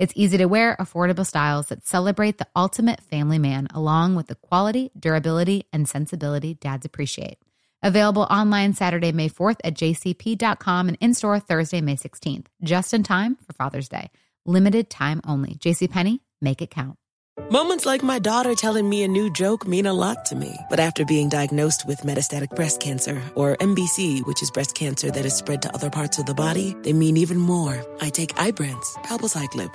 It's easy to wear, affordable styles that celebrate the ultimate family man, along with the quality, durability, and sensibility dads appreciate. Available online Saturday, May 4th at jcp.com and in store Thursday, May 16th, just in time for Father's Day. Limited time only. JCPenney, make it count. Moments like my daughter telling me a new joke mean a lot to me. But after being diagnosed with metastatic breast cancer, or MBC, which is breast cancer that is spread to other parts of the body, they mean even more. I take Ibrance, palbociclib.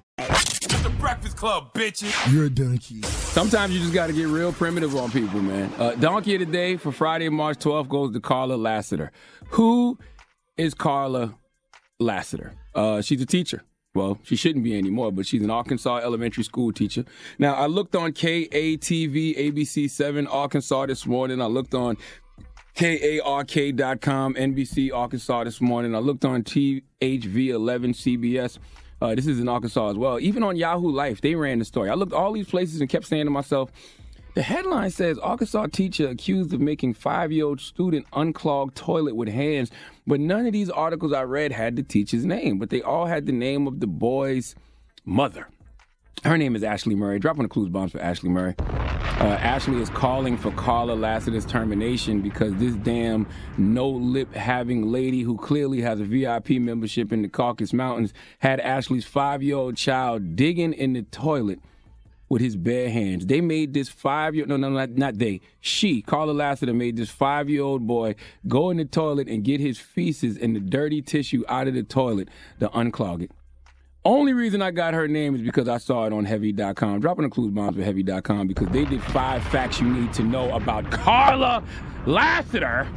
It's the Breakfast Club, bitches. You're a donkey. Sometimes you just got to get real primitive on people, man. Uh, donkey of the day for Friday, March 12th goes to Carla Lassiter. Who is Carla Lassiter? Uh, she's a teacher. Well, she shouldn't be anymore, but she's an Arkansas elementary school teacher. Now, I looked on KATV ABC 7 Arkansas this morning. I looked on KARK.com, NBC Arkansas this morning. I looked on THV11 CBS. Uh, this is in Arkansas as well. Even on Yahoo Life, they ran the story. I looked all these places and kept saying to myself, the headline says Arkansas teacher accused of making five-year-old student unclog toilet with hands, but none of these articles I read had the teacher's name, but they all had the name of the boy's mother. Her name is Ashley Murray. Drop Dropping the clues bombs for Ashley Murray. Uh, Ashley is calling for Carla Lassiter's termination because this damn no lip having lady who clearly has a VIP membership in the Caucasus Mountains had Ashley's five year old child digging in the toilet with his bare hands. They made this five year no no not, not they she Carla Lassiter made this five year old boy go in the toilet and get his feces and the dirty tissue out of the toilet to unclog it. Only reason I got her name is because I saw it on Heavy.com. Dropping the clues bombs for Heavy.com because they did five facts you need to know about Carla Lassiter.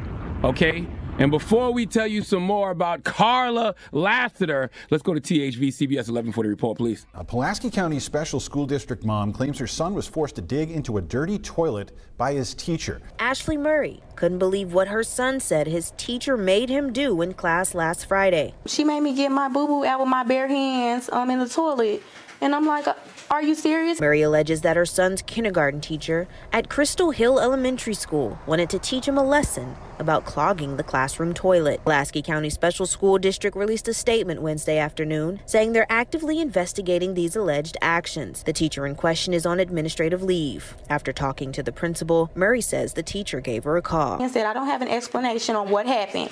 Okay? And before we tell you some more about Carla Lassiter, let's go to THV CBS 1140 report, please. A Pulaski County Special School District mom claims her son was forced to dig into a dirty toilet by his teacher. Ashley Murray couldn't believe what her son said his teacher made him do in class last Friday. She made me get my boo boo out with my bare hands um, in the toilet. And I'm like, are you serious? Murray alleges that her son's kindergarten teacher at Crystal Hill Elementary School wanted to teach him a lesson about clogging the classroom toilet. Pulaski County Special School District released a statement Wednesday afternoon saying they're actively investigating these alleged actions. The teacher in question is on administrative leave. After talking to the principal, Murray says the teacher gave her a call. And said, I don't have an explanation on what happened.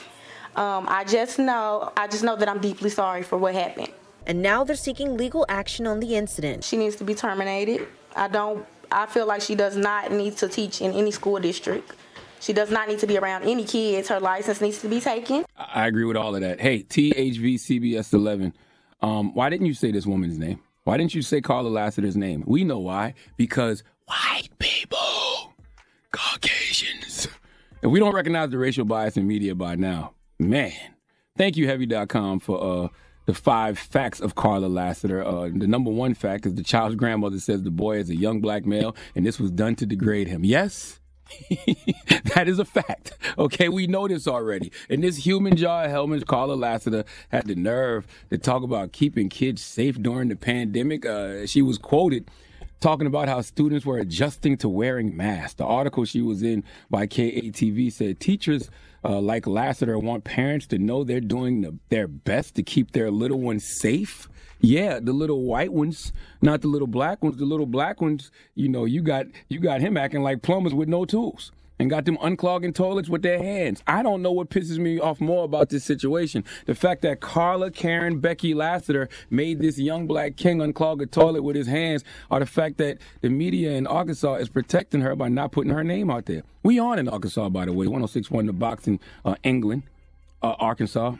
Um, I just know, I just know that I'm deeply sorry for what happened and now they're seeking legal action on the incident. She needs to be terminated. I don't I feel like she does not need to teach in any school district. She does not need to be around any kids. Her license needs to be taken. I agree with all of that. Hey, THV CBS 11. Um, why didn't you say this woman's name? Why didn't you say Carla Lassiter's name? We know why. Because white people, Caucasians. If we don't recognize the racial bias in media by now, man. Thank you, Heavy.com, for uh, the five facts of Carla Lassiter. Uh, the number one fact is the child's grandmother says the boy is a young black male, and this was done to degrade him. Yes. that is a fact. Okay, we know this already. And this human jaw helmet, Carla Lassiter, had the nerve to talk about keeping kids safe during the pandemic. Uh, she was quoted talking about how students were adjusting to wearing masks. The article she was in by KATV said teachers uh, like Lassiter want parents to know they're doing the, their best to keep their little ones safe. Yeah, the little white ones, not the little black ones. The little black ones, you know, you got you got him acting like plumbers with no tools and got them unclogging toilets with their hands. I don't know what pisses me off more about this situation. The fact that Carla Karen Becky Lassiter made this young black king unclog a toilet with his hands, or the fact that the media in Arkansas is protecting her by not putting her name out there. We on in Arkansas, by the way, 1061 The Box in uh, England, uh, Arkansas.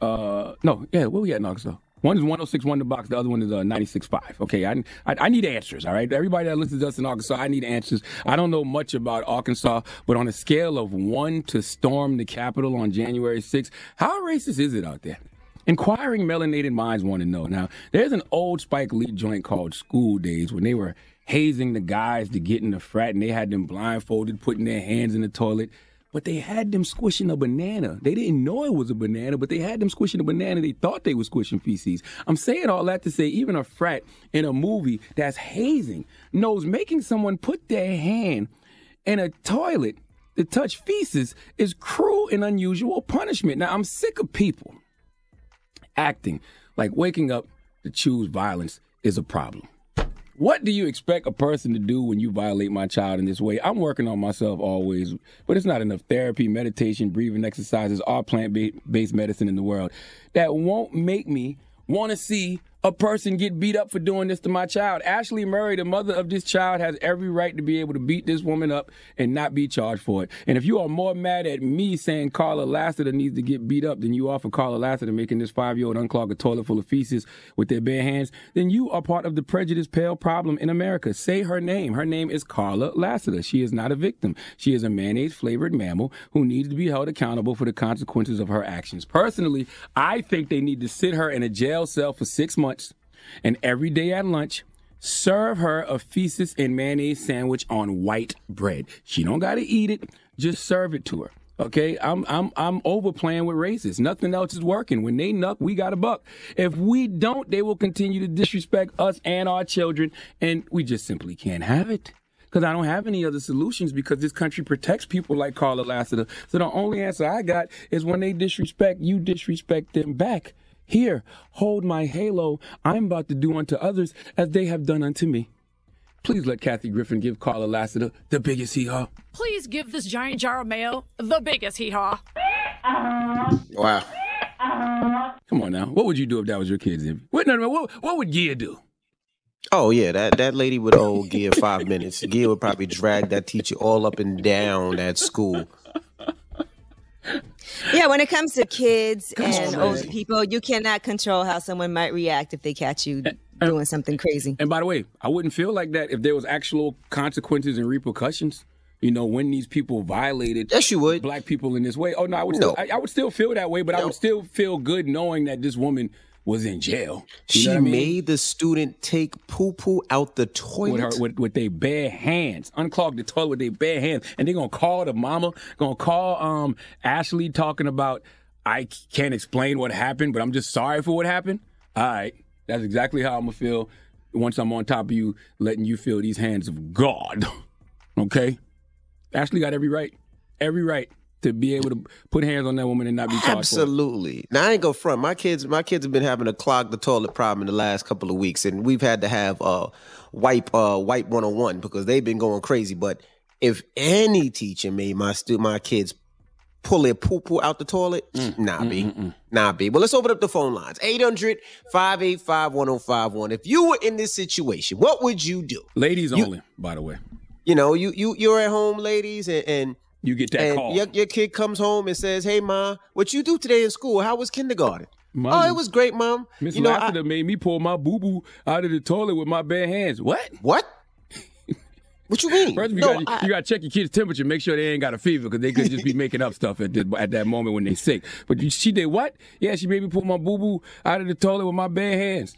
Uh, no, yeah, where we at in Arkansas? One is 1061 the box, the other one is uh, 96.5. Okay, I, I, I need answers, all right? Everybody that listens to us in Arkansas, I need answers. I don't know much about Arkansas, but on a scale of one to storm the Capitol on January 6th, how racist is it out there? Inquiring melanated minds want to know. Now, there's an old Spike Lee joint called School Daze when they were hazing the guys to get in the frat and they had them blindfolded, putting their hands in the toilet but they had them squishing a banana. They didn't know it was a banana, but they had them squishing a banana. They thought they were squishing feces. I'm saying all that to say, even a frat in a movie that's hazing knows making someone put their hand in a toilet to touch feces is cruel and unusual punishment. Now, I'm sick of people acting like waking up to choose violence is a problem. What do you expect a person to do when you violate my child in this way? I'm working on myself always, but it's not enough therapy, meditation, breathing exercises, all plant based medicine in the world that won't make me want to see a person get beat up for doing this to my child. Ashley Murray, the mother of this child, has every right to be able to beat this woman up and not be charged for it. And if you are more mad at me saying Carla Lassiter needs to get beat up than you are for Carla Lassiter making this five year old unclog a toilet full of feces with their bare hands, then you are part of the prejudice pale problem in America. Say her name. Her name is Carla Lassiter. She is not a victim. She is a mayonnaise flavored mammal who needs to be held accountable for the consequences of her actions. Personally, I think they need to sit her in a jail cell for six months and every day at lunch, serve her a feces and mayonnaise sandwich on white bread. She don't got to eat it, just serve it to her. Okay, I'm I'm I'm overplaying with races. Nothing else is working. When they nuck, we got a buck. If we don't, they will continue to disrespect us and our children, and we just simply can't have it. Because I don't have any other solutions because this country protects people like Carla Lassiter. So the only answer I got is when they disrespect, you disrespect them back. Here, hold my halo. I'm about to do unto others as they have done unto me. Please let Kathy Griffin give Carla Lassiter the biggest hee haw. Please give this giant jar of mayo the biggest hee haw. Wow. Come on now. What would you do if that was your kids? What, no, no, what, what would Gia do? Oh yeah, that, that lady would owe Gia five minutes. Gia would probably drag that teacher all up and down that school yeah, when it comes to kids Come and on, older people, you cannot control how someone might react if they catch you doing something crazy. And by the way, I wouldn't feel like that if there was actual consequences and repercussions. You know, when these people violated yes, you would. black people in this way. Oh no, I would no. still, I, I would still feel that way, but no. I would still feel good knowing that this woman was in jail. You she I mean? made the student take poo poo out the toilet with her with, with their bare hands, unclog the toilet with their bare hands, and they're gonna call the mama, gonna call um Ashley talking about I can't explain what happened, but I'm just sorry for what happened. All right, that's exactly how I'm gonna feel once I'm on top of you, letting you feel these hands of God. okay, Ashley got every right, every right to be able to put hands on that woman and not be charged. Absolutely. Now I ain't go front. My kids, my kids have been having a clog the toilet problem in the last couple of weeks, and we've had to have uh wipe uh wipe one on one because they've been going crazy. But if any teacher made my stu- my kids pull their poo poo out the toilet, mm, nah, mm, B. Mm, mm, nah, B. Well, let's open up the phone lines 800 585 1051. If you were in this situation, what would you do? Ladies you, only, by the way. You know, you you you're at home, ladies, and, and you get that and call. Your, your kid comes home and says, "Hey, mom, what you do today in school? How was kindergarten?" Mom, oh, it was great, mom. Miss you know, Lassiter I, made me pull my boo boo out of the toilet with my bare hands. What? What? What you mean? First, you No, got you got to check your kid's temperature, make sure they ain't got a fever because they could just be making up stuff at at that moment when they sick. But you- she did what? Yeah, she made me pull my boo boo out of the toilet with my bare hands.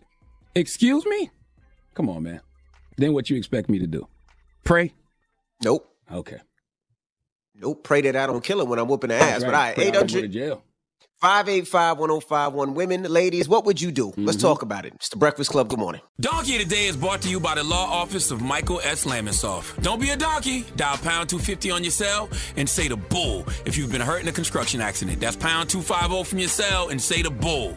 Excuse me? Come on, man. Then what you expect me to do? Pray? Nope. Okay. Nope. Pray that I don't kill her when I'm whooping her That's ass. But right. I Pray I don't go to 800 jail. 585 1051. Women, ladies, what would you do? Let's Mm-hmm. talk about it. It's the Breakfast Club. Good morning. Donkey Today is brought to you by the law office of Michael S. Lamonsoff. Don't be a donkey. Dial pound 250 on your cell and say the bull if you've been hurt in a construction accident. That's pound 250 from your cell and say the bull.